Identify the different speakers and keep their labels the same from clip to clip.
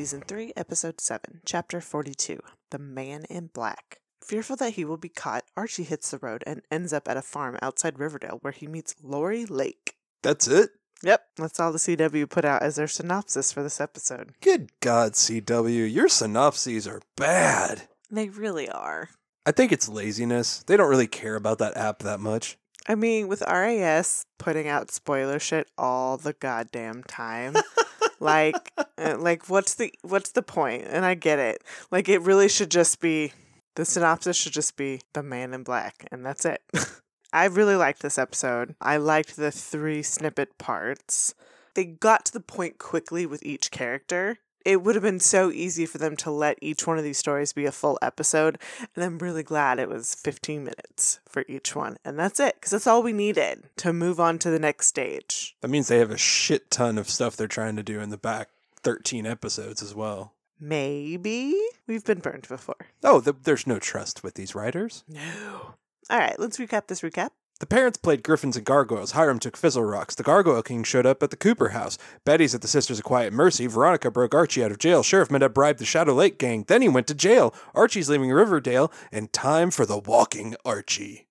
Speaker 1: Season 3, Episode 7, Chapter 42 The Man in Black. Fearful that he will be caught, Archie hits the road and ends up at a farm outside Riverdale where he meets Lori Lake.
Speaker 2: That's it?
Speaker 1: Yep, that's all the CW put out as their synopsis for this episode.
Speaker 2: Good God, CW, your synopses are bad.
Speaker 1: They really are.
Speaker 2: I think it's laziness. They don't really care about that app that much.
Speaker 1: I mean, with RAS putting out spoiler shit all the goddamn time, like, uh, like what's the what's the point? And I get it. Like, it really should just be the synopsis should just be the Man in Black, and that's it. I really liked this episode. I liked the three snippet parts. They got to the point quickly with each character. It would have been so easy for them to let each one of these stories be a full episode, and I'm really glad it was 15 minutes for each one. And that's it, because that's all we needed to move on to the next stage.
Speaker 2: That means they have a shit ton of stuff they're trying to do in the back 13 episodes as well.
Speaker 1: Maybe we've been burned before.
Speaker 2: Oh, th- there's no trust with these writers.
Speaker 1: No. All right, let's recap this recap.
Speaker 2: The parents played Griffins and Gargoyles. Hiram took Fizzle Rocks. The Gargoyle King showed up at the Cooper house. Betty's at the Sisters of Quiet Mercy. Veronica broke Archie out of jail. Sheriff Meda bribed the Shadow Lake gang. Then he went to jail. Archie's leaving Riverdale, and time for the walking Archie.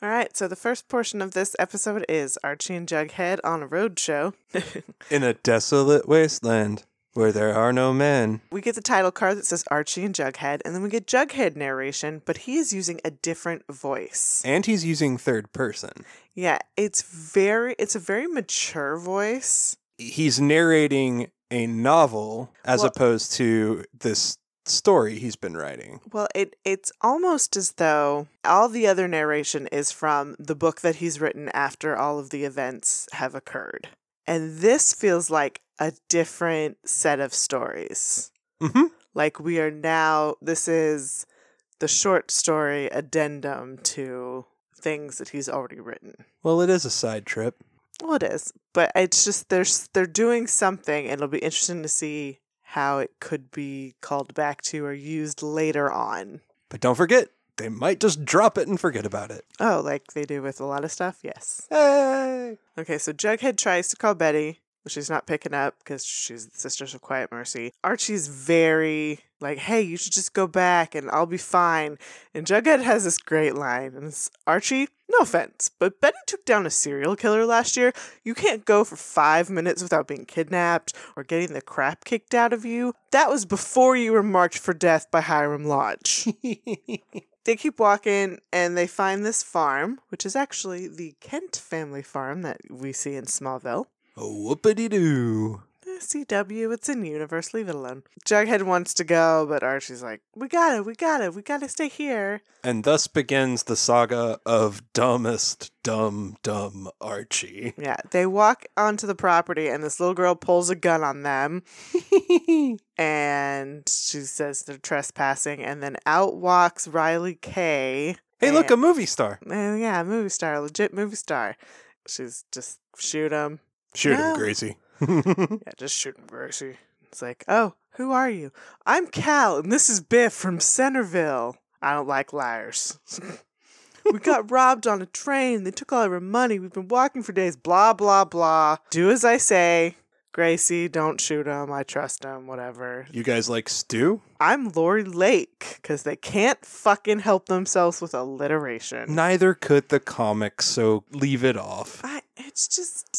Speaker 1: All right, so the first portion of this episode is Archie and Jughead on a road show.
Speaker 2: In a desolate wasteland where there are no men.
Speaker 1: we get the title card that says Archie and Jughead, and then we get Jughead narration, but he is using a different voice.
Speaker 2: And he's using third person.
Speaker 1: Yeah, it's very it's a very mature voice.
Speaker 2: He's narrating a novel as
Speaker 1: Well-
Speaker 2: opposed to this story he's been writing.
Speaker 1: Well, it it's almost as though all the other narration is from the book that he's written after all of the events have occurred. And this feels like a different set of stories.
Speaker 2: Mm-hmm.
Speaker 1: Like we are now this is the short story addendum to things that he's already written.
Speaker 2: Well, it is a side trip.
Speaker 1: Well, it is, but it's just there's they're doing something, and it'll be interesting to see how it could be called back to or used later on.
Speaker 2: But don't forget, they might just drop it and forget about it.
Speaker 1: Oh, like they do with a lot of stuff? Yes.
Speaker 2: Hey!
Speaker 1: Okay, so Jughead tries to call Betty, but she's not picking up because she's the Sisters of Quiet Mercy. Archie's very like, hey, you should just go back and I'll be fine. And Jughead has this great line, and it's Archie, no offense, but Betty took down a serial killer last year. You can't go for five minutes without being kidnapped or getting the crap kicked out of you. That was before you were marked for death by Hiram Lodge. they keep walking and they find this farm, which is actually the Kent family farm that we see in Smallville.
Speaker 2: Oh, Whoopity doo.
Speaker 1: CW, it's in universe, leave it alone. Jughead wants to go, but Archie's like, We gotta, we gotta, we gotta stay here.
Speaker 2: And thus begins the saga of dumbest dumb dumb Archie.
Speaker 1: Yeah, they walk onto the property and this little girl pulls a gun on them and she says they're trespassing, and then out walks Riley Kay.
Speaker 2: Hey, look, a movie star.
Speaker 1: Uh, yeah, movie star, legit movie star. She's just shoot him.
Speaker 2: Shoot
Speaker 1: No.
Speaker 2: him, Gracie.
Speaker 1: Yeah, just shoot him, Gracie. It's like, oh, who are you? I'm Cal, and this is Biff from Centerville. I don't like liars. we got robbed on a train. They took all our money. We've been walking for days. Blah, blah, blah. Do as I say. Gracie, don't shoot him. I trust him. Whatever.
Speaker 2: you guys like stew?
Speaker 1: I'm Lori Lake, because they can't fucking help themselves with alliteration.
Speaker 2: Neither could the comics, so leave it off.
Speaker 1: I, it's just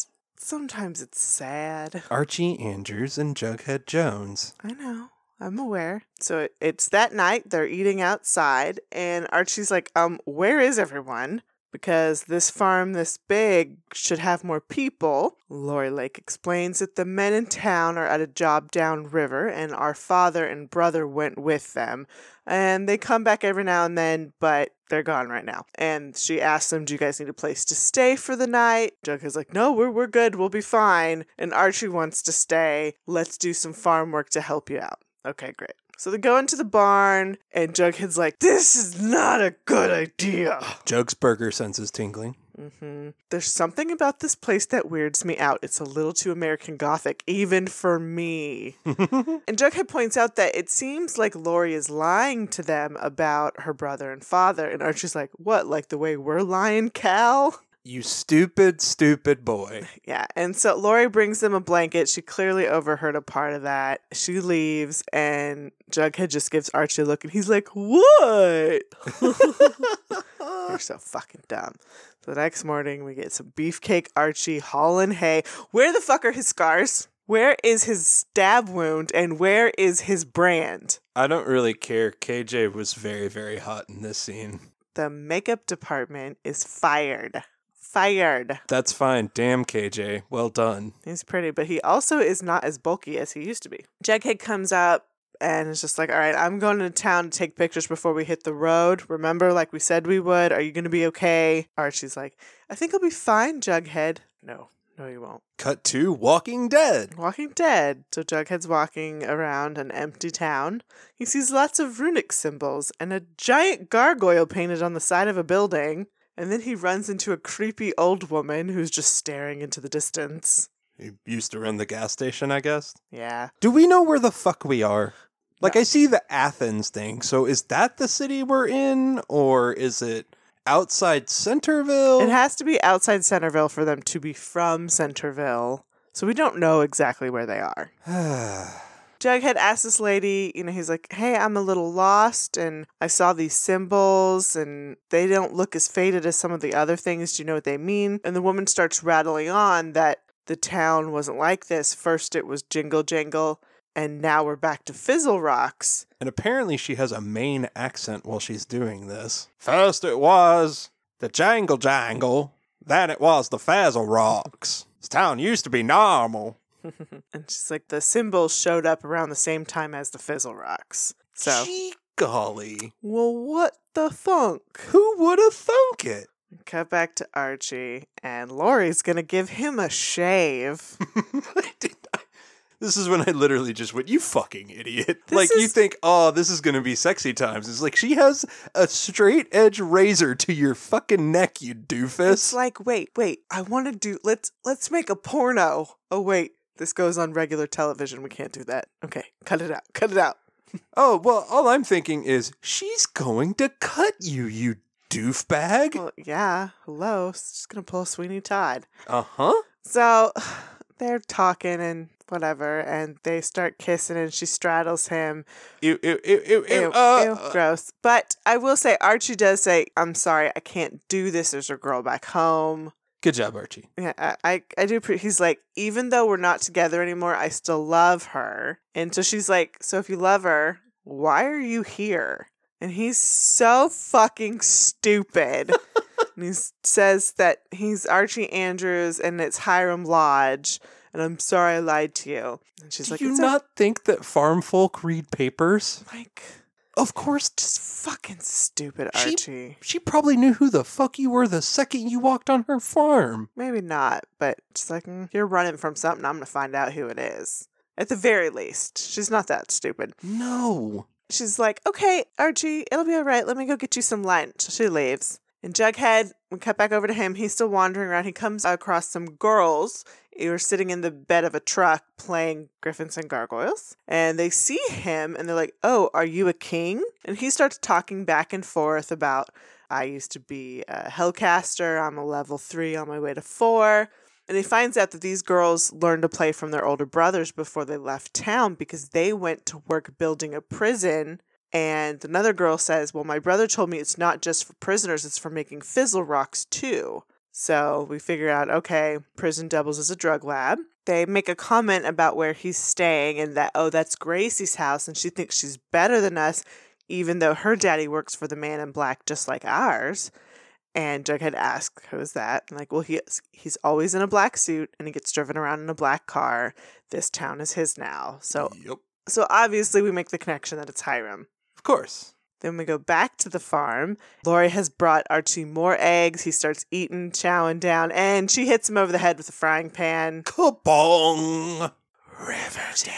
Speaker 1: sometimes it's sad.
Speaker 2: Archie Andrews and Jughead Jones.
Speaker 1: I know. I'm aware. So it, it's that night. They're eating outside, and Archie's like, "Um, where is everyone? Because this farm this big should have more people." Lori Lake explains that the men in town are at a job downriver, and our father and brother went with them, and they come back every now and then, but they're gone right now. And she asks them, "Do you guys need a place to stay for the night?" Jughead's like, "No, we're we're good. We'll be fine." And Archie wants to stay. Let's do some farm work to help you out. Okay, great. So they go into the barn, and Jughead's like, "This is not a good idea."
Speaker 2: Jug's burger senses tingling.
Speaker 1: hmm There's something about this place that weirds me out. It's a little too American Gothic, even for me. and Jughead points out that it seems like Lori is lying to them about her brother and father. And Archie's like, What, like the way we're lying, Cal?
Speaker 2: You stupid, stupid boy.
Speaker 1: Yeah. And so Lori brings them a blanket. She clearly overheard a part of that. She leaves, and Jughead just gives Archie a look, and he's like, What? You're so fucking dumb. So the next morning, we get some beefcake Archie hauling hay. Where the fuck are his scars? Where is his stab wound, and where is his brand?
Speaker 2: I don't really care. KJ was very, very hot in this scene.
Speaker 1: The makeup department is fired. Fired.
Speaker 2: That's fine. Damn, KJ. Well done.
Speaker 1: He's pretty, but he also is not as bulky as he used to be. Jughead comes up and is just like, All right, I'm going to town to take pictures before we hit the road. Remember, like we said we would. Are you going to be okay? Archie's like, I think I'll be fine, Jughead. No, no, you won't.
Speaker 2: Cut to Walking Dead.
Speaker 1: Walking Dead. So Jughead's walking around an empty town. He sees lots of runic symbols and a giant gargoyle painted on the side of a building. And then he runs into a creepy old woman who's just staring into the distance.
Speaker 2: He used to run the gas station, I guess.
Speaker 1: Yeah.
Speaker 2: Do we know where the fuck we are? Like, I see the Athens thing. So is that the city we're in? Or is it outside Centerville?
Speaker 1: It has to be outside Centerville for them to be from Centerville. So we don't know exactly where they are. Jughead asks this lady, you know, he's like, hey, I'm a little lost and I saw these symbols and they don't look as faded as some of the other things. Do you know what they mean? And the woman starts rattling on that the town wasn't like this. First it was Jingle Jangle and now we're back to Fizzle Rocks.
Speaker 2: and apparently she has a Maine accent while she's doing this. First it was the Jangle Jangle, then it was the Fizzle Rocks. This town used to be normal.
Speaker 1: And she's like, the symbols showed up around the same time as the Fizzle Rocks. So,
Speaker 2: Gee golly.
Speaker 1: well, what the thunk?
Speaker 2: Who would have thunk it?
Speaker 1: Cut back to Archie, and Lori's gonna give him a shave.
Speaker 2: This is when I literally just went, you fucking idiot.
Speaker 1: This
Speaker 2: like, you think, oh, this is going to be sexy times. It's like, she has a straight edge razor to your fucking neck, you doofus.
Speaker 1: It's like, wait, wait, I want to do. Let's let's make a porno. Oh wait, this goes on regular television. We can't do that. Okay, cut it out. Cut it out.
Speaker 2: oh, well, all I'm thinking is, she's going to cut you, you doofbag.
Speaker 1: Well, yeah. Hello. She's just gonna pull a Sweeney Todd.
Speaker 2: Uh huh.
Speaker 1: So they're talking and whatever, and they start kissing, and she straddles him.
Speaker 2: Ew, ew, ew, ew, ew,
Speaker 1: Ew,
Speaker 2: uh,
Speaker 1: ew,
Speaker 2: uh,
Speaker 1: gross. But I will say, Archie does say, "I'm sorry, I can't do this. There's a girl back home."
Speaker 2: Good job, Archie.
Speaker 1: Yeah, I, I, I do. Pre- he's like, even though we're not together anymore, I still love her. And so she's like, so if you love her, why are you here? And he's so fucking stupid. and he says that he's Archie Andrews and it's Hiram Lodge. And I'm sorry I lied to you. And she's
Speaker 2: Do
Speaker 1: like,
Speaker 2: you
Speaker 1: it's
Speaker 2: not think that farm folk read papers?
Speaker 1: a- like
Speaker 2: Of course.
Speaker 1: just fucking stupid
Speaker 2: She-
Speaker 1: Archie.
Speaker 2: She probably knew who the fuck you were the second you walked on her farm.
Speaker 1: Maybe not, but just like mm, you're running from something, I'm gonna find out who it is. At the very least, she's not that stupid.
Speaker 2: No.
Speaker 1: She's like, "Okay, Archie, it'll be all right. Let me go get you some lunch." She leaves. And Jughead, we cut back over to him. He's still wandering around. He comes across some girls who are sitting in the bed of a truck playing Griffins and Gargoyles. And they see him and they're like, Oh, are you a king? And he starts talking back and forth about, I used to be a Hellcaster. I'm a level three on my way to four. And he finds out that these girls learned to play from their older brothers before they left town because they went to work building a prison. And another girl says, Well, my brother told me it's not just for prisoners, it's for making fizzle rocks too. So we figure out, okay, prison doubles as a drug lab. They make a comment about where he's staying and that, oh, that's Gracie's house and she thinks she's better than us, even though her daddy works for the man in black just like ours. And Jughead asks, "Who's that?" And like, well, he he's always in a black suit and he gets driven around in a black car. This town is his now. So,
Speaker 2: Yep.
Speaker 1: so obviously we make the connection that it's Hiram.
Speaker 2: Of course.
Speaker 1: Then we go back to the farm. Lori has brought Archie more eggs. He starts eating, chowing down, and she hits him over the head with a frying pan.
Speaker 2: Kabong.
Speaker 1: Riverdale.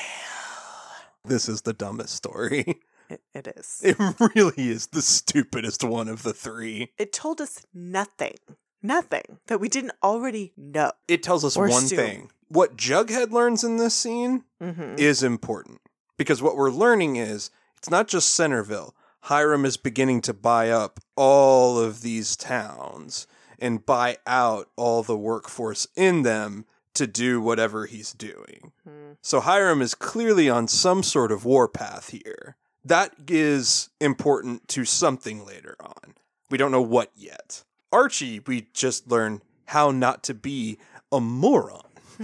Speaker 2: This is the dumbest story.
Speaker 1: It, it is.
Speaker 2: It really is the stupidest one of the three.
Speaker 1: It told us nothing, nothing that we didn't already know.
Speaker 2: It tells us one
Speaker 1: Stu.
Speaker 2: thing. What Jughead learns in this scene
Speaker 1: hmm
Speaker 2: is important. Because what we're learning is it's not just Centerville. Hiram is beginning to buy up all of these towns. and buy out all the workforce in them to do whatever he's doing.
Speaker 1: Hmm.
Speaker 2: So Hiram is clearly on some sort of warpath here. That is important to something later on. We don't know what yet. Archie, we just learn how not to be a moron.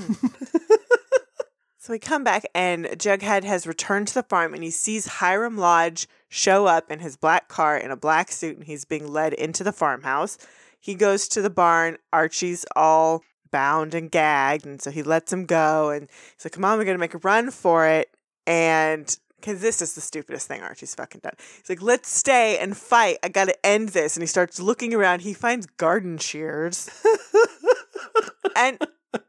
Speaker 1: So we come back, and Jughead has returned to the farm, and he sees Hiram Lodge show up in his black car in a black suit, and he's being led into the farmhouse. He goes to the barn. Archie's all bound and gagged, and so he lets him go, and he's like, "Come on, we're gonna make a run for it." And because this is the stupidest thing Archie's fucking done. He's like, "Let's stay and fight. I gotta end this." And he starts looking around. He finds garden shears and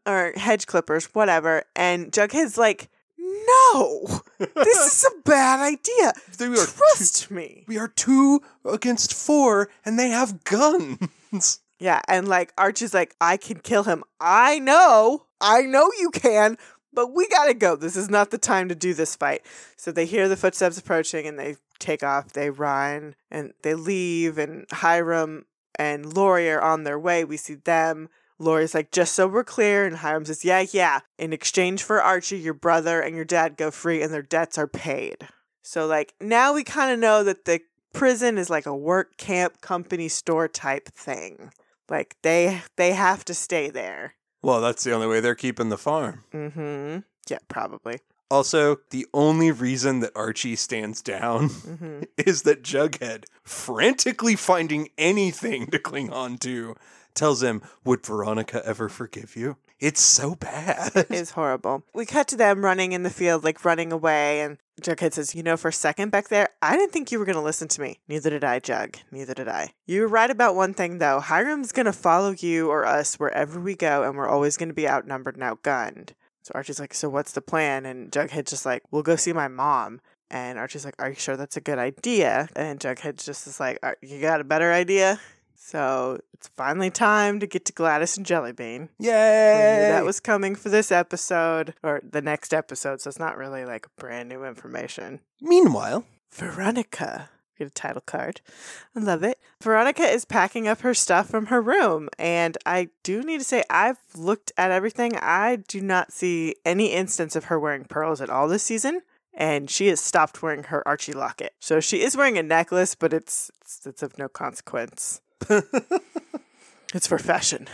Speaker 1: or hedge clippers, whatever. And Jughead's like, "No, this is a bad idea. Trust me."
Speaker 2: We are two against four, and they have guns.
Speaker 1: Yeah, and like Archie's like, "I can kill him. I know, I know you can." But we gotta go. This is not the time to do this fight. So they hear the footsteps approaching and they take off. They run and they leave. And Hiram and Lori are on their way. We see them. Lori's like, just so we're clear. And Hiram says, yeah, yeah. In exchange for Archie, your brother and your dad go free and their debts are paid. So, like, now we kind of know that the prison is like a work camp company store type thing. Like, they they have to stay there.
Speaker 2: Well, that's the only way they're keeping the farm.
Speaker 1: Mm-hmm. Yeah, probably.
Speaker 2: Also, the only reason that Archie stands down
Speaker 1: Mm-hmm.
Speaker 2: is that Jughead, frantically finding anything to cling on to, tells him, Would Veronica ever forgive you? It's so bad.
Speaker 1: It is horrible. We cut to them running in the field, like running away, and Jughead says, You know, for a second back there, I didn't think you were going to listen to me. Neither did I, Jug. Neither did I. You were right about one thing, though. Hiram's going to follow you or us wherever we go, and we're always going to be outnumbered and outgunned. So Archie's like, So what's the plan? And Jughead's just like, We'll go see my mom. And Archie's like, Are you sure that's a good idea? And Jughead's just is like, You got a better idea? So it's finally time to get to Gladys and Jellybean.
Speaker 2: Yay!
Speaker 1: that was coming for this episode or the next episode, so it's not really like brand new information.
Speaker 2: Meanwhile,
Speaker 1: Veronica. Get a title card. I love it. Veronica is packing up her stuff from her room. And I do need to say, I've looked at everything. I do not see any instance of her wearing pearls at all this season. And she has stopped wearing her Archie locket. So she is wearing a necklace, but it's it's, it's of no consequence. It's for fashion.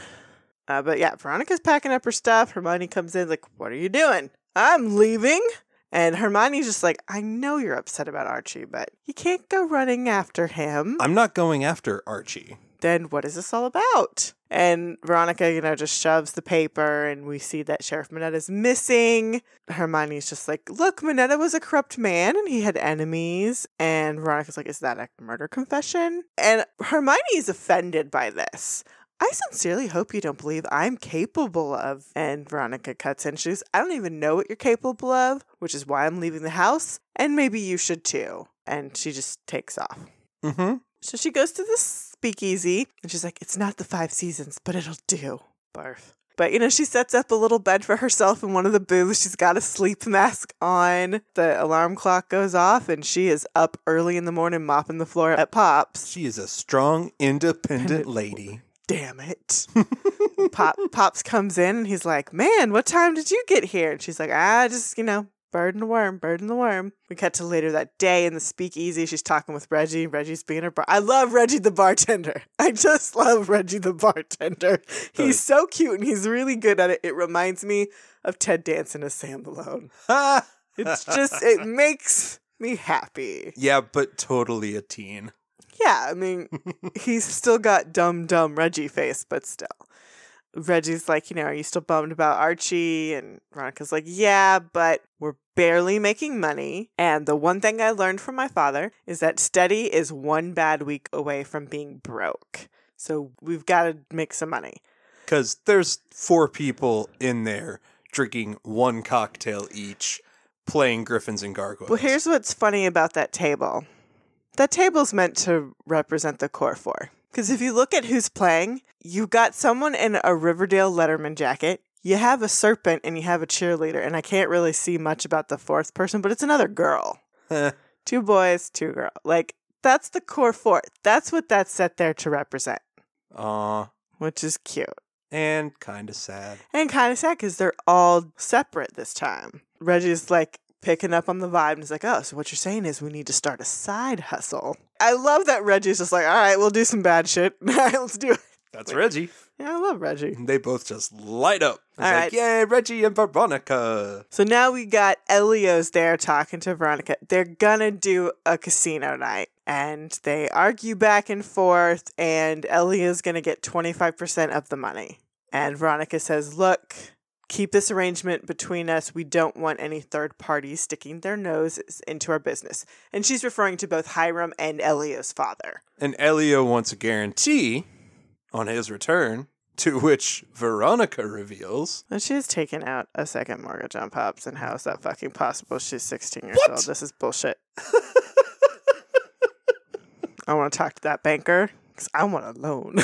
Speaker 1: Uh, but yeah, Veronica's packing up her stuff. Hermione comes in, like, What are you doing? I'm leaving. And Hermione's just like, I know you're upset about Archie, but you can't go running after him.
Speaker 2: I'm not going after Archie.
Speaker 1: then what is this all about? And Veronica, you know, just shoves the paper, and we see that Sheriff Minetta is missing. Hermione's just like, Look, Minetta was a corrupt man and he had enemies. And Veronica's like, Is that a murder confession? And Hermione is offended by this. I sincerely hope you don't believe I'm capable of. And Veronica cuts in. She goes, I don't even know what you're capable of, which is why I'm leaving the house. And maybe you should too. And she just takes off.
Speaker 2: Mm-hmm.
Speaker 1: So she goes to the speakeasy and she's like, It's not the five seasons, but it'll do. Barf. But you know, she sets up a little bed for herself in one of the booths. She's got a sleep mask on. The alarm clock goes off and she is up early in the morning mopping the floor at Pops.
Speaker 2: She is a strong, independent
Speaker 1: Independent
Speaker 2: lady.
Speaker 1: Damn it. Pop Pops comes in and he's like, Man, what time did you get here? And she's like, I just, you know, bird and the worm, bird and the worm. We cut to later that day in the speakeasy. She's talking with Reggie. Reggie's being her bar. I love Reggie the bartender. I just love Reggie the bartender. He's so cute and he's really good at it. It reminds me of Ted Danson as Sam Malone. It's just, it makes me happy.
Speaker 2: yeah, but totally a teen.
Speaker 1: Yeah, I mean, he's still got dumb, dumb Reggie face, but still. Reggie's like, you know, are you still bummed about Archie? And Veronica's like, yeah, but we're barely making money. And the one thing I learned from my father is that steady is one bad week away from being broke. So we've got to make some money.
Speaker 2: Because there's four people in there drinking one cocktail each, playing Griffins and Gargoyles.
Speaker 1: Well, here's what's funny about that table that table's meant to represent the core four. Because if you look at who's playing, you've got someone in a Riverdale Letterman jacket, you have a serpent, and you have a cheerleader. And I can't really see much about the fourth person, but it's another girl. Two boys, two girls. Like, that's the core four. That's what that's set there to represent.
Speaker 2: Aw.
Speaker 1: which is cute.
Speaker 2: And kind of sad.
Speaker 1: And kind of sad because they're all separate this time. Reggie's like picking up on the vibe and he's like, oh, so what you're saying is we need to start a side hustle. I love that Reggie's just like, all right, we'll do some bad shit. all right, let's do it.
Speaker 2: That's Reggie.
Speaker 1: Yeah, I love Reggie.
Speaker 2: They both just light up. It's
Speaker 1: All
Speaker 2: like,
Speaker 1: right.
Speaker 2: yay, Reggie and Veronica.
Speaker 1: So now we got Elio's there talking to Veronica. They're gonna do a casino night. And they argue back and forth, and Elio's gonna get 25% of the money. And Veronica says, Look, keep this arrangement between us. We don't want any third parties sticking their noses into our business. And she's referring to both Hiram and Elio's father.
Speaker 2: And Elio wants a guarantee on his return, to which Veronica reveals.
Speaker 1: And she's taken out a second mortgage on Pops, and how is that fucking possible? She's 16 years
Speaker 2: What?
Speaker 1: old. This is bullshit. I want to talk to that banker because I want a loan.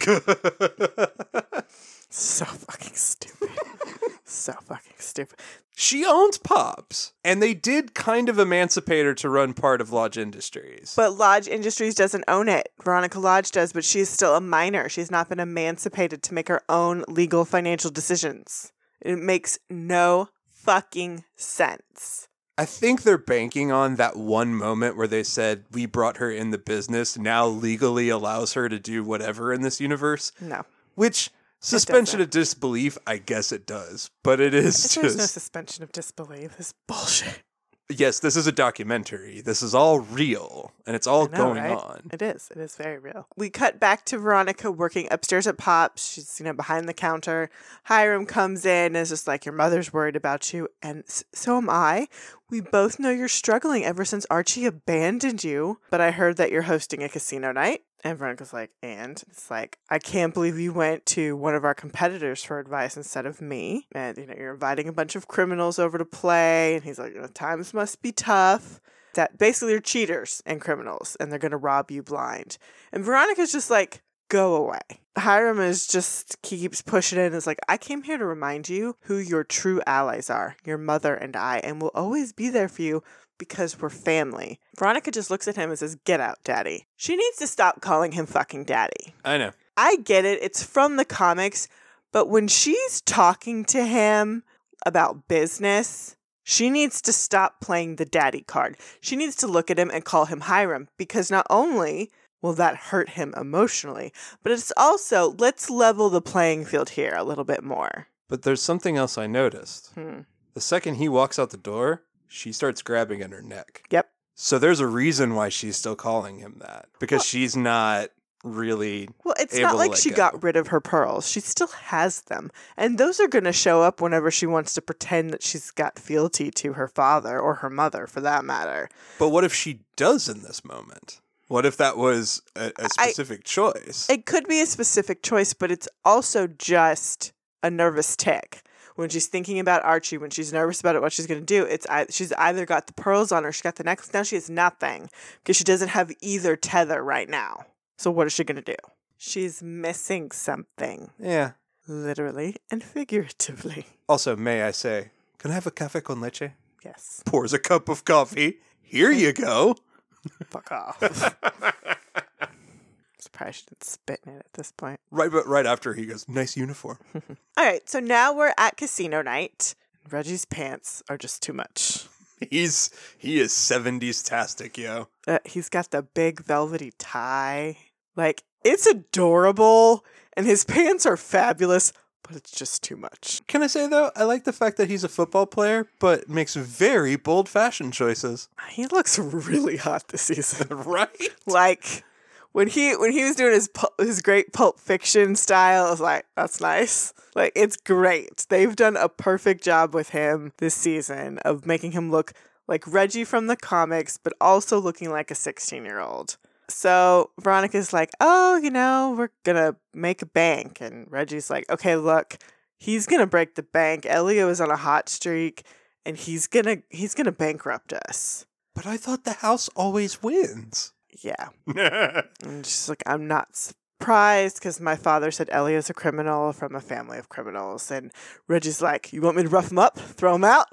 Speaker 1: so fucking stupid. so fucking stupid.
Speaker 2: she owns Pops, and they did kind of emancipate her to run part of Lodge Industries.
Speaker 1: But Lodge Industries doesn't own it. Veronica Lodge does, but she's still a minor. She's not been emancipated to make her own legal financial decisions. It makes no fucking sense.
Speaker 2: I think they're banking on that one moment where they said, We brought her in the business, now legally allows her to do whatever in this universe.
Speaker 1: No.
Speaker 2: Which, suspension of disbelief, I guess it does. But it is
Speaker 1: There's no
Speaker 2: just.
Speaker 1: suspension of disbelief. This is bullshit.
Speaker 2: yes, this is a documentary. This is all real, and it's all
Speaker 1: know,
Speaker 2: going
Speaker 1: right?
Speaker 2: on.
Speaker 1: It is. It is very real. We cut back to Veronica working upstairs at Pops. She's, you know, behind the counter. Hiram comes in and is just like, Your mother's worried about you. And so am I. We both know you're struggling ever since Archie abandoned you. But I heard that you're hosting a casino night. And Veronica's like, And it's like, I can't believe you went to one of our competitors for advice instead of me. And, you know, you're inviting a bunch of criminals over to play. And he's like, "The Times must be tough that basically are cheaters and criminals and they're going to rob you blind. And Veronica's just like, go away. Hiram is just keeps pushing and is like, I came here to remind you who your true allies are, your mother and I, and we'll always be there for you because we're family. Veronica just looks at him and says, Get out, daddy. She needs to stop calling him fucking daddy.
Speaker 2: I know.
Speaker 1: I get it, it's from the comics, but when she's talking to him about business, she needs to stop playing the daddy card. She needs to look at him and call him Hiram because not only will that hurt him emotionally, but it's also let's level the playing field here a little bit more.
Speaker 2: But there's something else I noticed.
Speaker 1: Hmm.
Speaker 2: The second he walks out the door, she starts grabbing at her neck.
Speaker 1: Yep.
Speaker 2: So there's a reason why she's still calling him that. Because
Speaker 1: Well-
Speaker 2: she's not really.
Speaker 1: Well, it's not like she
Speaker 2: go.
Speaker 1: got rid of her pearls. She still has them. And those are going to show up whenever she wants to pretend that she's got fealty to her father or her mother, for that matter.
Speaker 2: But what if she does in this moment? What if that was a specific choice?
Speaker 1: It could be a specific choice, but it's also just a nervous tick. When she's thinking about Archie, when she's nervous about it, what she's going to do, it's she's either got the pearls on her, she got the necklace. Now she has nothing because she doesn't have either tether right now. So what is she going to do? She's missing something,
Speaker 2: yeah.
Speaker 1: literally and figuratively.
Speaker 2: Also, may I say, can I have a cafe con leche?
Speaker 1: Yes,
Speaker 2: Pours a cup of coffee. Here you go.
Speaker 1: fuck off. Surprised she didn't spit in it at this point.
Speaker 2: Right, but right after he goes, nice uniform.
Speaker 1: All right, so now we're at casino night. Reggie's pants are just too much.
Speaker 2: He's he is seventies tastic, yo.
Speaker 1: Uh, he's got the big velvety tie. Like, it's adorable, and his pants are fabulous, but it's just too much.
Speaker 2: Can I say though, I like the fact that he's a football player, but makes very bold fashion choices.
Speaker 1: He looks really hot this season.
Speaker 2: right?
Speaker 1: like, when he when he was doing his his great Pulp Fiction style, I was like, that's nice. Like, it's great. They've done a perfect job with him this season of making him look like Reggie from the comics, but also looking like a 16 year old. So Veronica's like, oh, you know, we're gonna make a bank. And Reggie's like, okay, look, he's gonna break the bank. Elio is on a hot streak and he's gonna he's gonna bankrupt us.
Speaker 2: But I thought the house always wins.
Speaker 1: Yeah. And she's like, I'm not surprised because my father said Elio's a criminal from a family of criminals. And Reggie's like, You want me to rough him up? Throw him out?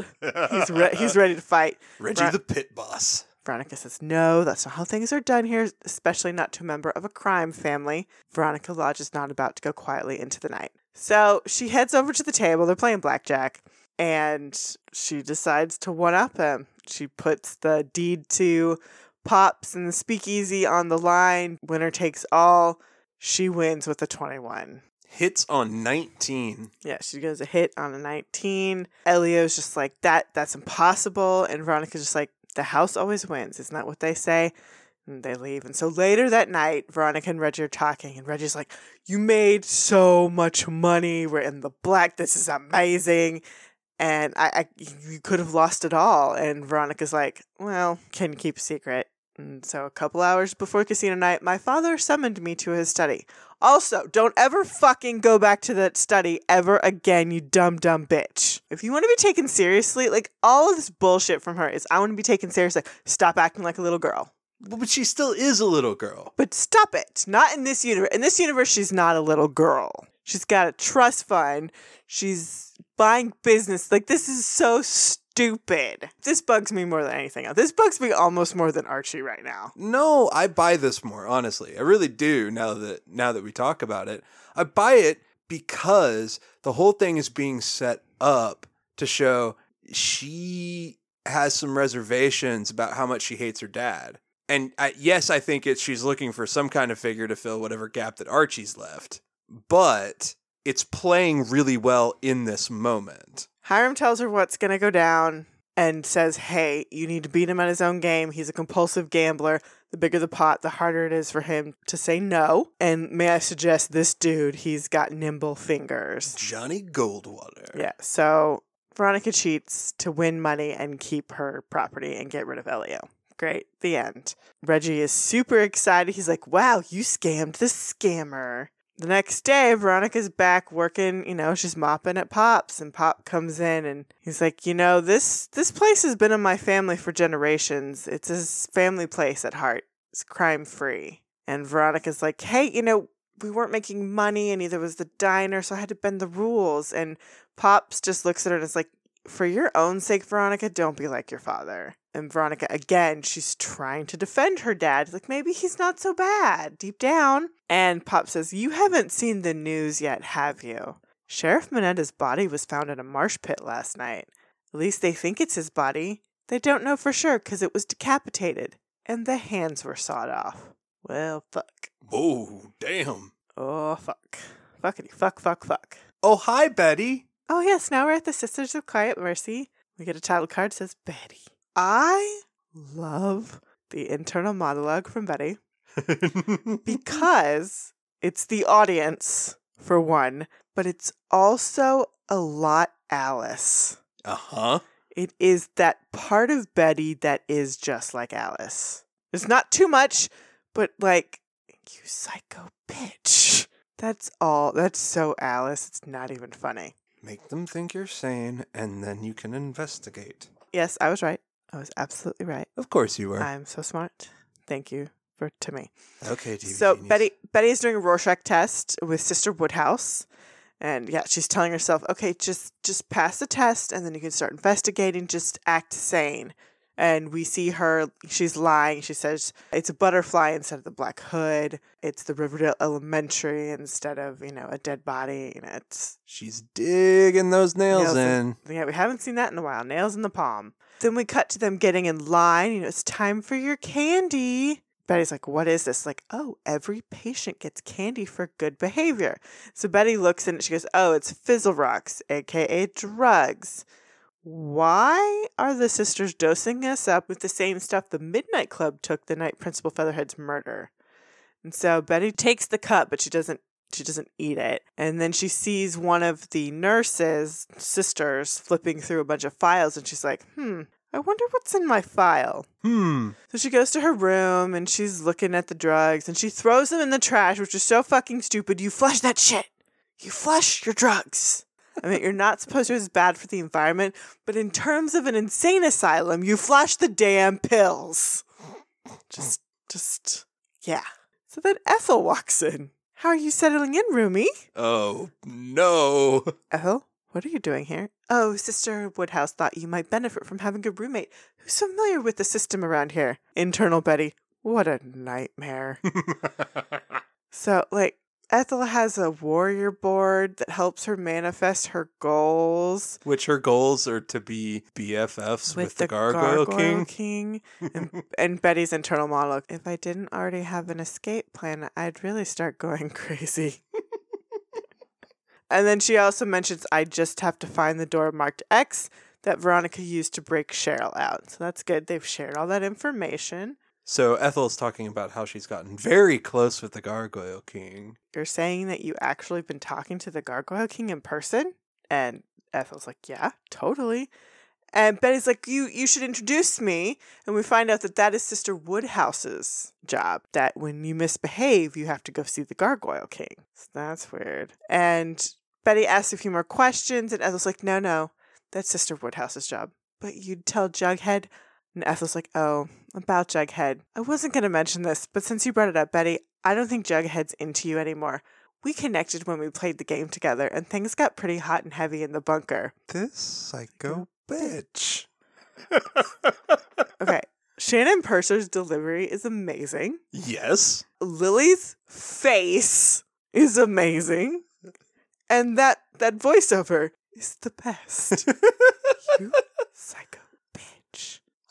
Speaker 1: He's, re- he's ready to fight.
Speaker 2: Reggie the pit boss.
Speaker 1: Veronica says, No, that's not how things are done here, especially not to a member of a crime family. Veronica Lodge is not about to go quietly into the night. So she heads over to the table. They're playing blackjack, and she decides to one up him. She puts the deed to Pops and the speakeasy on the line. Winner takes all. She wins with a 21.
Speaker 2: Hits on 19.
Speaker 1: Yeah, she goes a hit on a 19. Elio's just like, that, that's impossible. And Veronica's just like, the house always wins. Isn't that what they say? And they leave. And so later that night, Veronica and Reggie are talking, and Reggie's like, You made so much money. We're in the black. This is amazing. And I, I you could have lost it all. And Veronica's like, Well, can keep a secret? And so a couple hours before casino night, my father summoned me to his study. Also, don't ever fucking go back to that study ever again, you dumb, dumb bitch. If you want to be taken seriously, like all of this bullshit from her is I want to be taken seriously. Stop acting like a little girl.
Speaker 2: But she still is a little girl.
Speaker 1: But stop it. Not in this universe. In this universe, she's not a little girl. She's got a trust fund. She's buying business. Like, this is so stupid. This bugs me more than anything else. This bugs me almost more than Archie right now.
Speaker 2: No, I buy this more, honestly. I really do now that now that we talk about it. I buy it because the whole thing is being set up to show she has some reservations about how much she hates her dad. And I, yes, I think it's she's looking for some kind of figure to fill whatever gap that Archie's left. But it's playing really well in this moment.
Speaker 1: Hiram tells her what's going to go down and says, Hey, you need to beat him at his own game. He's a compulsive gambler. The bigger the pot, the harder it is for him to say no. And may I suggest this dude, he's got nimble fingers.
Speaker 2: Johnny Goldwater.
Speaker 1: Yeah. So Veronica cheats to win money and keep her property and get rid of Elio. Great. The end. Reggie is super excited. He's like, wow, you scammed the scammer. The next day, Veronica's back working, you know, she's mopping at Pop's and Pop comes in and he's like, "You know, this this place has been in my family for generations. It's a family place at heart. It's crime-free." And Veronica's like, "Hey, you know, we weren't making money and neither was the diner, so I had to bend the rules." And Pops just looks at her and is like, "For your own sake, Veronica, don't be like your father." And Veronica, again, she's trying to defend her dad. Like, maybe he's not so bad deep down. And Pop says, You haven't seen the news yet, have you? Sheriff Minetta's body was found in a marsh pit last night. At least they think it's his body. They don't know for sure because it was decapitated and the hands were sawed off. Well, fuck.
Speaker 2: Oh, damn.
Speaker 1: Oh, fuck. Fuckity fuck, fuck, fuck.
Speaker 2: Oh, hi, Betty.
Speaker 1: Oh, yes, now we're at the Sisters of Quiet Mercy. We get a title card that says Betty. I love the internal monologue from Betty because it's the audience, for one, but it's also a lot Alice.
Speaker 2: uh huh.
Speaker 1: It is that part of Betty that is just like Alice. It's not too much, but like, you psycho bitch. That's all. That's so Alice. It's not even funny.
Speaker 2: Make them think you're sane, and then you can investigate.
Speaker 1: Yes, I was right. I was absolutely right.
Speaker 2: Of course you were.
Speaker 1: I'm so smart. Thank you for to me.
Speaker 2: okay, TV
Speaker 1: So
Speaker 2: genius.
Speaker 1: Betty Betty is doing a Rorschach test with Sister Woodhouse. And yeah, she's telling herself, okay, just just pass the test and then you can start investigating, just act sane. And we see her, she's lying. She says it's a butterfly instead of the black hood. It's the Riverdale Elementary instead of, you know, a dead body. You know, it's
Speaker 2: She's digging those nails,
Speaker 1: Nails
Speaker 2: in.
Speaker 1: yeah, we haven't seen that in a while. Nails in the palm. Then we cut to them getting in line. You know, it's time for your candy. Betty's like, what is this? Like, oh, every patient gets candy for good behavior. So Betty looks in and she goes, oh, it's Fizzle Rocks, aka drugs. Why are the sisters dosing us up with the same stuff the Midnight Club took the night Principal Featherhead's murder? And so Betty takes the cup, but she doesn't she doesn't eat it. And then she sees one of the nurses, sisters, flipping through a bunch of files and she's like, hmm, I wonder what's in my file.
Speaker 2: Hmm.
Speaker 1: So she goes to her room and she's looking at the drugs and she throws them in the trash, which is so fucking stupid. You flush that shit. You flush your drugs. I mean, you're not supposed to. It's bad for the environment, but in terms of an insane asylum, you flush the damn pills. Just, just, yeah. So then Ethel walks in. How are you settling in, roomie?
Speaker 2: Oh no.
Speaker 1: Ethel, What are you doing here? Oh, Sister Woodhouse thought you might benefit from having a roommate who's familiar with the system around here. Internal Betty. What a nightmare. so, like, Ethel has a warrior board that helps her manifest her goals
Speaker 2: Which her goals are to be BFFs with, the, Gargoyle, King.
Speaker 1: King. and, and Betty's internal monologue. If I didn't already have an escape plan, I'd really start going crazy. and then she also mentions, I just have to find the door marked X that Veronica used to break Cheryl out. So that's good. They've shared all that information.
Speaker 2: So Ethel's talking about how she's gotten very close with the Gargoyle King.
Speaker 1: You're saying that you actually been talking to the Gargoyle King in person? And Ethel's like, Yeah, totally. And Betty's like, You you should introduce me. And we find out that that is Sister Woodhouse's job. That when you misbehave, you have to go see the Gargoyle King. So that's weird. And Betty asks a few more questions, and Ethel's like, No, no, that's Sister Woodhouse's job. But you'd tell Jughead. And Ethel's like, Oh, about Jughead. I wasn't going to mention this, but since you brought it up, Betty, I don't think Jughead's into you anymore. We connected when we played the game together, and things got pretty hot and heavy in the bunker.
Speaker 2: This psycho bitch.
Speaker 1: Okay, Shannon Purser's delivery is amazing.
Speaker 2: yes.
Speaker 1: Lili's face is amazing. And that that voiceover is the best. you psycho.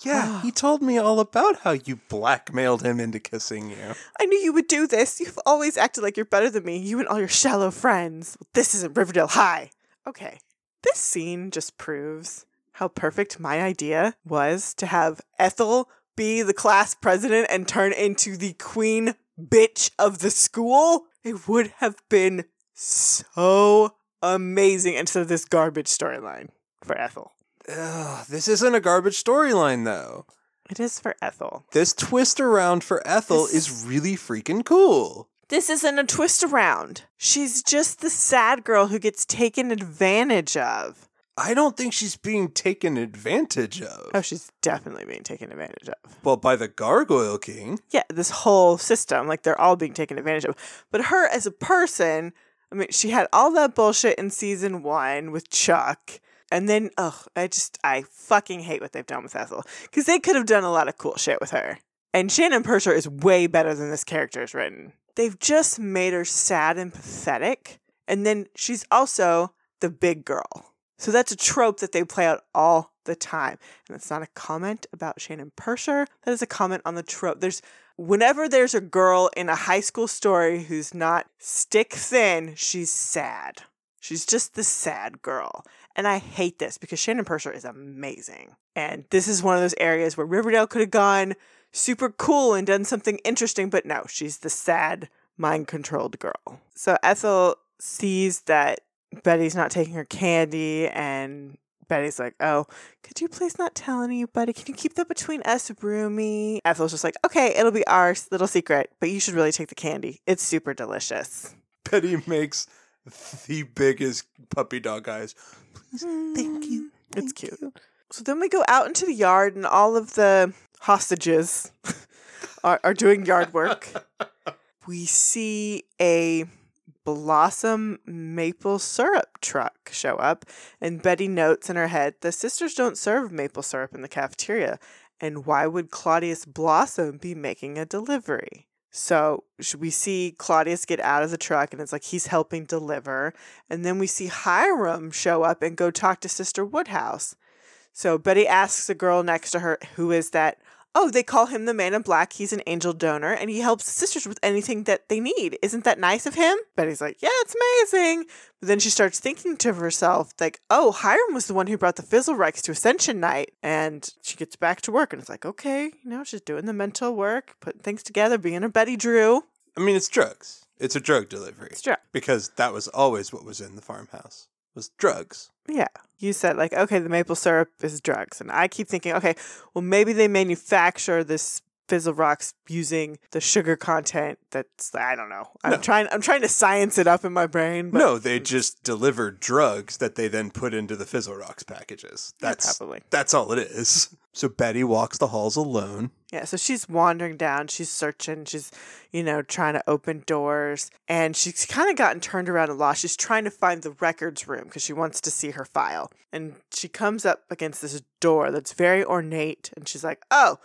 Speaker 2: Yeah, ah. he told me all about how you blackmailed him into kissing you.
Speaker 1: I knew you would do this. You've always acted like you're better than me, you and all your shallow friends. This isn't Riverdale High. Okay. This scene just proves how perfect my idea was to have Ethel be the class president and turn into the queen bitch of the school. It would have been so amazing instead of this garbage storyline for Ethel.
Speaker 2: Ugh, this isn't a garbage storyline, though.
Speaker 1: It is for Ethel.
Speaker 2: This twist around for Ethel
Speaker 1: This-
Speaker 2: is really freaking cool.
Speaker 1: This isn't a twist around. She's just the sad girl who gets taken advantage of.
Speaker 2: I don't think she's being taken advantage of.
Speaker 1: Oh, she's definitely being taken advantage of.
Speaker 2: Well, by the Gargoyle King.
Speaker 1: Yeah, this whole system, like they're all being taken advantage of. But her as a person, I mean, she had all that bullshit in season one with Chuck. And then, ugh, I just, I fucking hate what they've done with Ethel. Because they could have done a lot of cool shit with her. And Shannon Purser is way better than this character is written. They've just made her sad and pathetic. And then she's also the big girl. So that's a trope that they play out all the time. And that's not a comment about Shannon Purser. That is a comment on the trope. There's whenever there's a girl in a high school story who's not stick thin, she's sad. She's just the sad girl. And I hate this because Shannon Purser is amazing. And this is one of those areas where Riverdale could have gone super cool and done something interesting, but no, she's the sad, mind controlled girl. So Ethel sees that Betty's not taking her candy, and Betty's like, Oh, could you please not tell anybody? Can you keep that between us, Broomy? Ethel's just like, Okay, it'll be our little secret, but you should really take the candy. It's super delicious.
Speaker 2: Betty makes the biggest puppy dog eyes. Please, thank you.
Speaker 1: Mm, it's cute. So then we go out into the yard, and all of the hostages are, are doing yard work. we see a blossom maple syrup truck show up, and Betty notes in her head the sisters don't serve maple syrup in the cafeteria. And why would Claudius Blossom be making a delivery? So we see Claudius get out of the truck and it's like he's helping deliver. And then we see Hiram show up and go talk to Sister Woodhouse. So Betty asks the girl next to her, who is that? Oh, they call him the man in black. He's an angel donor and he helps the sisters with anything that they need. Isn't that nice of him? Betty's like, yeah, it's amazing. But then she starts thinking to herself, like, oh, Hiram was the one who brought the Fizzle Rocks to Ascension Night. And she gets back to work and it's like, okay, you know, she's doing the mental work, putting things together, being a Betty Drew.
Speaker 2: I mean, it's drugs. It's a drug delivery.
Speaker 1: It's true.
Speaker 2: Because that was always what was in the farmhouse. Was drugs.
Speaker 1: Yeah. You said, like, okay, the maple syrup is drugs. And I keep thinking, okay, well, maybe they manufacture this fizzle rocks using the sugar content that's I don't know. I'm
Speaker 2: No.
Speaker 1: trying I'm trying to science it up in my brain, but
Speaker 2: no, they just deliver drugs that they then put into the Fizzle Rocks packages.
Speaker 1: Yeah,
Speaker 2: That's
Speaker 1: probably.
Speaker 2: that's all it is. So Betty walks the halls alone.
Speaker 1: Yeah, so she's wandering down, she's searching, she's, you know, trying to open doors, and she's kind of gotten turned around a lot. She's trying to find the records room because she wants to see her file. And she comes up against this door that's very ornate, and she's like, oh,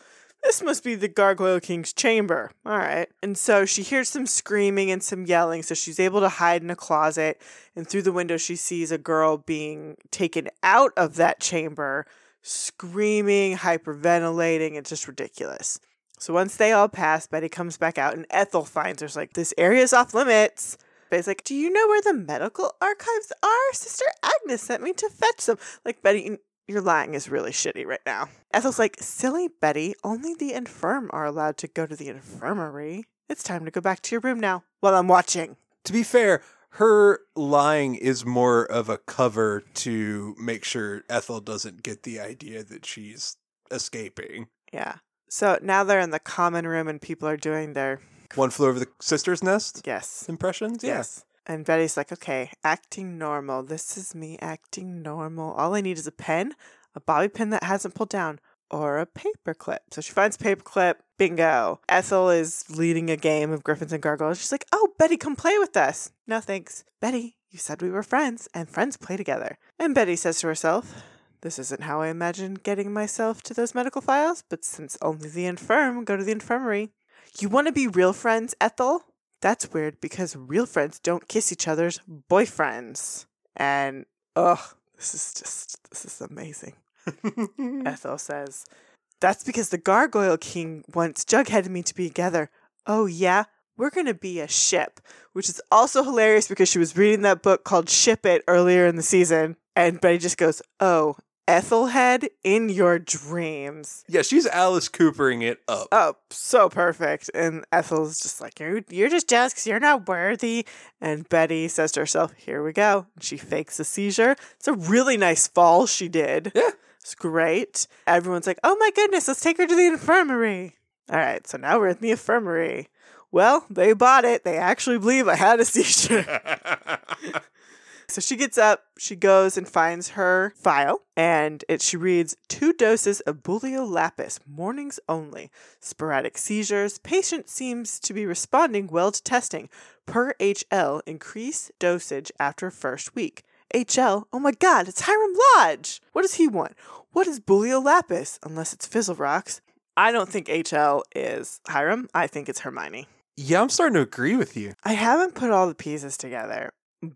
Speaker 1: this must be the Gargoyle King's chamber. All right. And so she hears some screaming and some yelling, so she's able to hide in a closet, and through the window, she sees a girl being taken out of that chamber screaming, hyperventilating. It's just ridiculous. So once they all pass, Betty comes back out and Ethel finds her. She's like, This area's off limits. Betty's like, Do you know where the medical archives are? Sister Agnes sent me to fetch them. Like, Betty, your lying is really shitty right now. Ethel's like, Silly Betty, only the infirm are allowed to go to the infirmary. It's time to go back to your room now while I'm watching.
Speaker 2: To be fair, her lying is more of a cover to make sure Ethel doesn't get the idea that she's escaping.
Speaker 1: Yeah. So now they're in the common room and people are doing their
Speaker 2: One flew over the sister's nest
Speaker 1: yes.
Speaker 2: impressions. Yeah.
Speaker 1: Yes. And Betty's like, okay, acting normal. This is me acting normal. All I need is a pen, a bobby pin that hasn't pulled down, or a paper clip. So she finds a paper clip. Bingo. Ethel is leading a game of Griffins and Gargoyles. She's like, oh, Betty, come play with us. No thanks. Betty, you said we were friends, and friends play together. And Betty says to herself, this isn't how I imagined getting myself to those medical files, but since only the infirm go to the infirmary. You want to be real friends, Ethel? That's weird because real friends don't kiss each other's boyfriends. And ugh, this is just this is amazing. Ethel says, That's because the Gargoyle King wants Jughead and me to be together. Oh yeah? We're gonna be a ship. Which is also hilarious because she was reading that book called Ship It earlier in the season. And Betty just goes, Oh, Ethelhead in your dreams.
Speaker 2: yeah, she's Alice Coopering it up.
Speaker 1: Oh, so perfect. And Ethel's just like, you're, you're just jealous because you're not worthy. And Betty says to herself, here we go. And she fakes a seizure. It's a really nice fall she did.
Speaker 2: Yeah.
Speaker 1: It's great. Everyone's like, oh my goodness, let's take her to the infirmary. All right, so now we're in the infirmary. Well, they bought it. They actually believe I had a seizure. So she gets up, she goes and finds her file, and it she reads two doses of Bulio lapis, mornings only. Sporadic seizures. Patient seems to be responding well to testing. Per HL, increase dosage after first week. HL, oh my god, it's Hiram Lodge! What does he want? What is Bulio lapis? Unless it's Fizzle Rocks. I don't think HL is Hiram. I think it's Hermione.
Speaker 2: yeah, I'm starting to agree with you.
Speaker 1: I haven't put all the pieces together,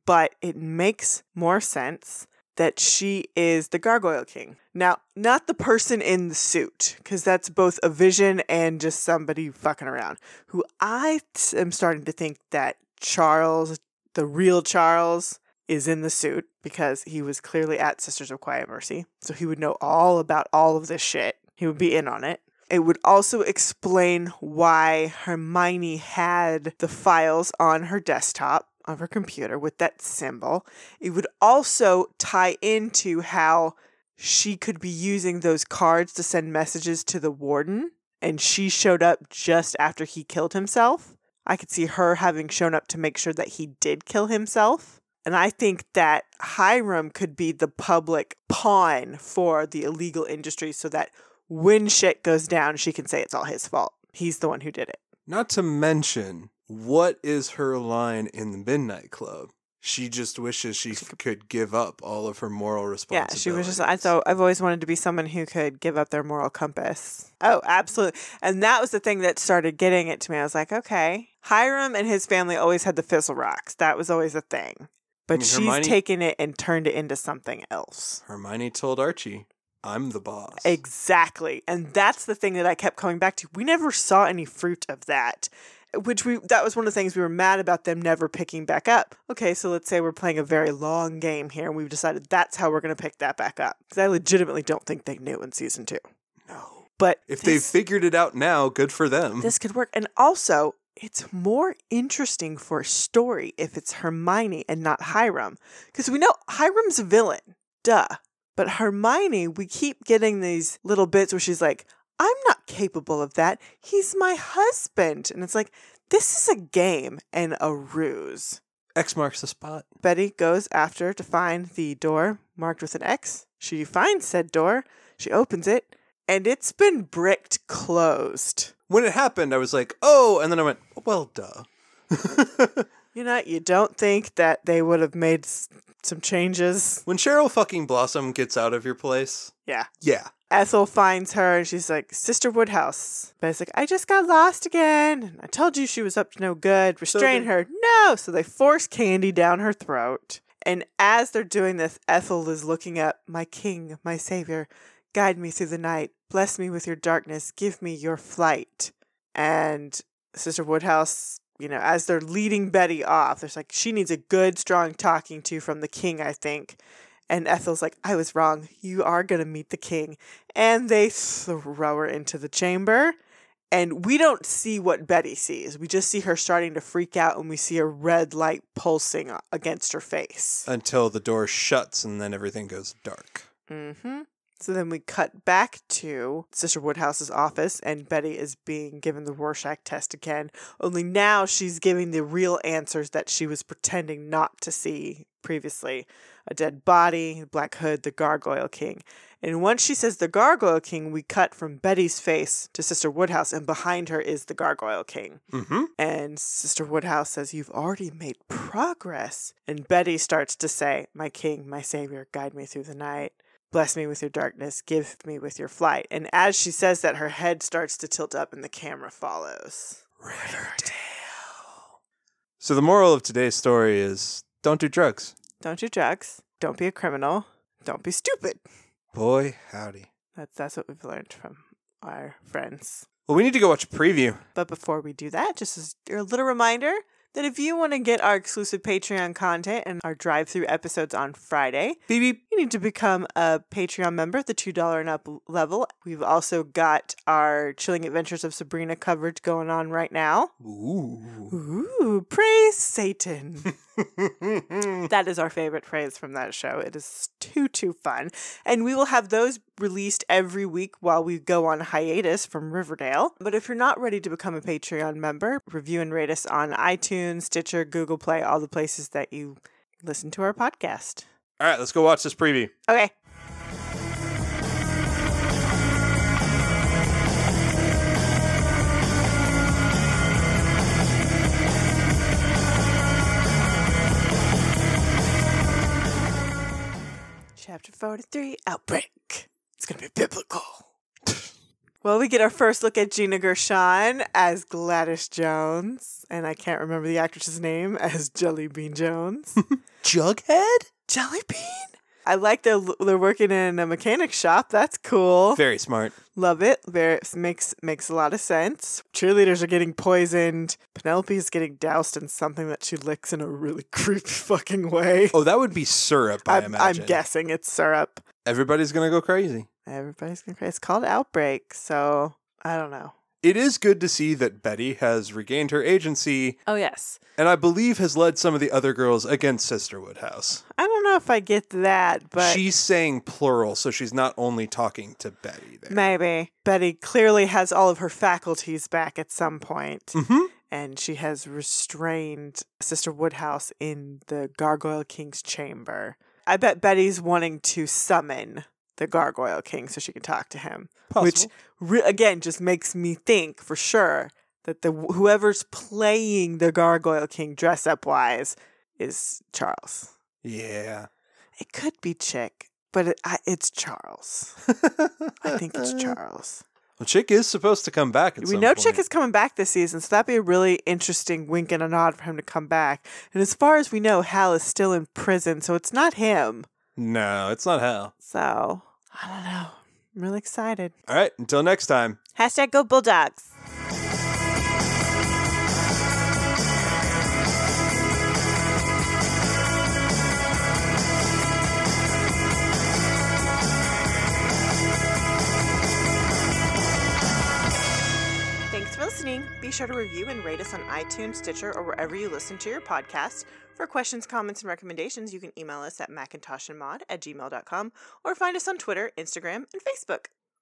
Speaker 1: but it makes more sense that she is the Gargoyle King. Now, not the person in the suit, because that's both a vision and just somebody fucking around. Who I t- am starting to think that Charles, the real Charles, is in the suit because he was clearly at Sisters of Quiet Mercy. So he would know all about all of this shit. He would be in on it. It would also explain why Hermione had the files on her desktop of her computer with that symbol. It would also tie into how she could be using those cards to send messages to the warden, and she showed up just after he killed himself. I could see her having shown up to make sure that he did kill himself. And I think that Hiram could be the public pawn for the illegal industry so that when shit goes down, she can say it's all his fault. He's the one who did it.
Speaker 2: Not to mention, what is her line in the Midnight Club? She just wishes she could give up all of her moral responsibilities.
Speaker 1: Yeah, she was just. I thought I've always wanted to be someone who could give up their moral compass. Oh, absolutely. And that was the thing that started getting it to me. I was like, okay, Hiram and his family always had the Fizzle Rocks. That was always a thing. But
Speaker 2: mean,
Speaker 1: she's
Speaker 2: Hermione-
Speaker 1: taken it and turned it into something else.
Speaker 2: Hermione told Archie, "I'm the boss."
Speaker 1: Exactly. And that's the thing that I kept coming back to. We never saw any fruit of that. Which we that was one of the things we were mad about them never picking back up. Okay, so let's say we're playing a very long game here and we've decided that's how we're gonna pick that back up. Because I legitimately don't think they knew in season two.
Speaker 2: no.
Speaker 1: But
Speaker 2: If they've figured it out now, good for them.
Speaker 1: this could work. And also, it's more interesting for a story if it's Hermione and not Hiram. Because we know Hiram's a villain. Duh. But Hermione, we keep getting these little bits where she's like, I'm not capable of that. He's my husband. And it's like, this is a game and a ruse.
Speaker 2: X marks the spot.
Speaker 1: Betty goes after to find the door marked with an X. She finds said door. She opens it, and it's been bricked closed.
Speaker 2: When it happened, I was like, oh, and then I went, well, duh.
Speaker 1: You know, you don't think that they would have made some changes.
Speaker 2: when Cheryl fucking Blossom gets out of your place,
Speaker 1: Yeah.
Speaker 2: yeah.
Speaker 1: Ethel finds her and she's like, Sister Woodhouse. Betty's like, I just got lost again. I told you she was up to no good. Restrain
Speaker 2: they-
Speaker 1: her. No. So they force candy down her throat. And as they're doing this, Ethel is looking up, My king, my savior, guide me through the night. Bless me with your darkness. Give me your flight. And Sister Woodhouse, you know, as they're leading Betty off, there's like, she needs a good, strong talking to from the king, I think. And Ethel's like, I was wrong. You are going to meet the king. And they throw her into the chamber. And we don't see what Betty sees. We just see her starting to freak out and we see a red light pulsing against her face.
Speaker 2: Until the door shuts and then everything goes dark.
Speaker 1: Mm-hmm. So then we cut back to Sister Woodhouse's office, and Betty is being given the Rorschach test again. Only now she's giving the real answers that she was pretending not to see previously a dead body, Black Hood, the Gargoyle King. And once she says the Gargoyle King, we cut from Betty's face to Sister Woodhouse, and behind her is the Gargoyle King.
Speaker 2: Mm-hmm.
Speaker 1: And Sister Woodhouse says, You've already made progress. And Betty starts to say, My king, my savior, guide me through the night. Bless me with your darkness. Give me with your flight. And as she says that, her head starts to tilt up and the camera follows.
Speaker 2: So the moral of today's story is don't do drugs.
Speaker 1: Don't do drugs. Don't be a criminal. Don't be stupid.
Speaker 2: Boy, howdy.
Speaker 1: That's, that's what we've learned from our friends.
Speaker 2: Well, we need to go watch a preview.
Speaker 1: But before we do that, just as a little reminder that if you want to get our exclusive Patreon content and our drive through episodes on Friday,
Speaker 2: beep.
Speaker 1: you need to become a Patreon member at the $2 and up level. We've also got our Chilling Adventures of Sabrina coverage going on right now.
Speaker 2: Ooh.
Speaker 1: Ooh, praise Satan. that is our favorite phrase from that show. It is too, too fun. And we will have those released every week while we go on hiatus from Riverdale. But if you're not ready to become a Patreon member, review and rate us on iTunes, Stitcher, Google Play, all the places that you listen to our podcast.
Speaker 2: All right, let's go watch this preview.
Speaker 1: Okay. Chapter 43 Outbreak. It's going to be biblical. well, we get our first look at Gina Gershon as Gladys Jones, and I can't remember the actress's name as Jelly Bean Jones.
Speaker 2: Jughead?
Speaker 1: Jelly Bean? I like they're, they're working in a mechanic shop. That's cool.
Speaker 2: Very smart.
Speaker 1: Love it. Very makes makes a lot of sense. Cheerleaders are getting poisoned. Penelope is getting doused in something that she licks in a really creepy fucking way.
Speaker 2: Oh, that would be syrup, I
Speaker 1: I'm, I'm guessing it's syrup.
Speaker 2: Everybody's going to go crazy.
Speaker 1: Everybody's gonna crazy. It's called Outbreak, so I don't know.
Speaker 2: It is good to see that Betty has regained her agency
Speaker 1: Oh yes.
Speaker 2: and I believe has led some of the other girls against Sister Woodhouse.
Speaker 1: I don't know if I get that, but
Speaker 2: she's saying plural, so she's not only talking to Betty there.
Speaker 1: maybe. Betty clearly has all of her faculties back at some point.
Speaker 2: mm-hmm.
Speaker 1: and she has restrained Sister Woodhouse in the Gargoyle King's chamber. I bet Betty's wanting to summon the Gargoyle King so she can talk to him, which re- again just makes me think for sure that the whoever's playing the Gargoyle King dress up wise is Charles.
Speaker 2: yeah.
Speaker 1: It could be Chick, but it, I, it's Charles. I think it's Charles.
Speaker 2: Well, Chick is supposed to come back
Speaker 1: We know
Speaker 2: point.
Speaker 1: Chick is coming back this season, so that'd be a really interesting wink and a nod for him to come back. And as far as we know, Hal is still in prison, so it's not him.
Speaker 2: No, it's not Hal.
Speaker 1: So I don't know. I'm really excited.
Speaker 2: All right, until next time.
Speaker 1: Hashtag go Bulldogs. Thanks for listening. Be sure to review and rate us on iTunes, Stitcher, or wherever you listen to your podcast. For questions, comments, and recommendations, you can email us at macintoshandmaud at gmail.com or find us on Twitter, Instagram, and Facebook.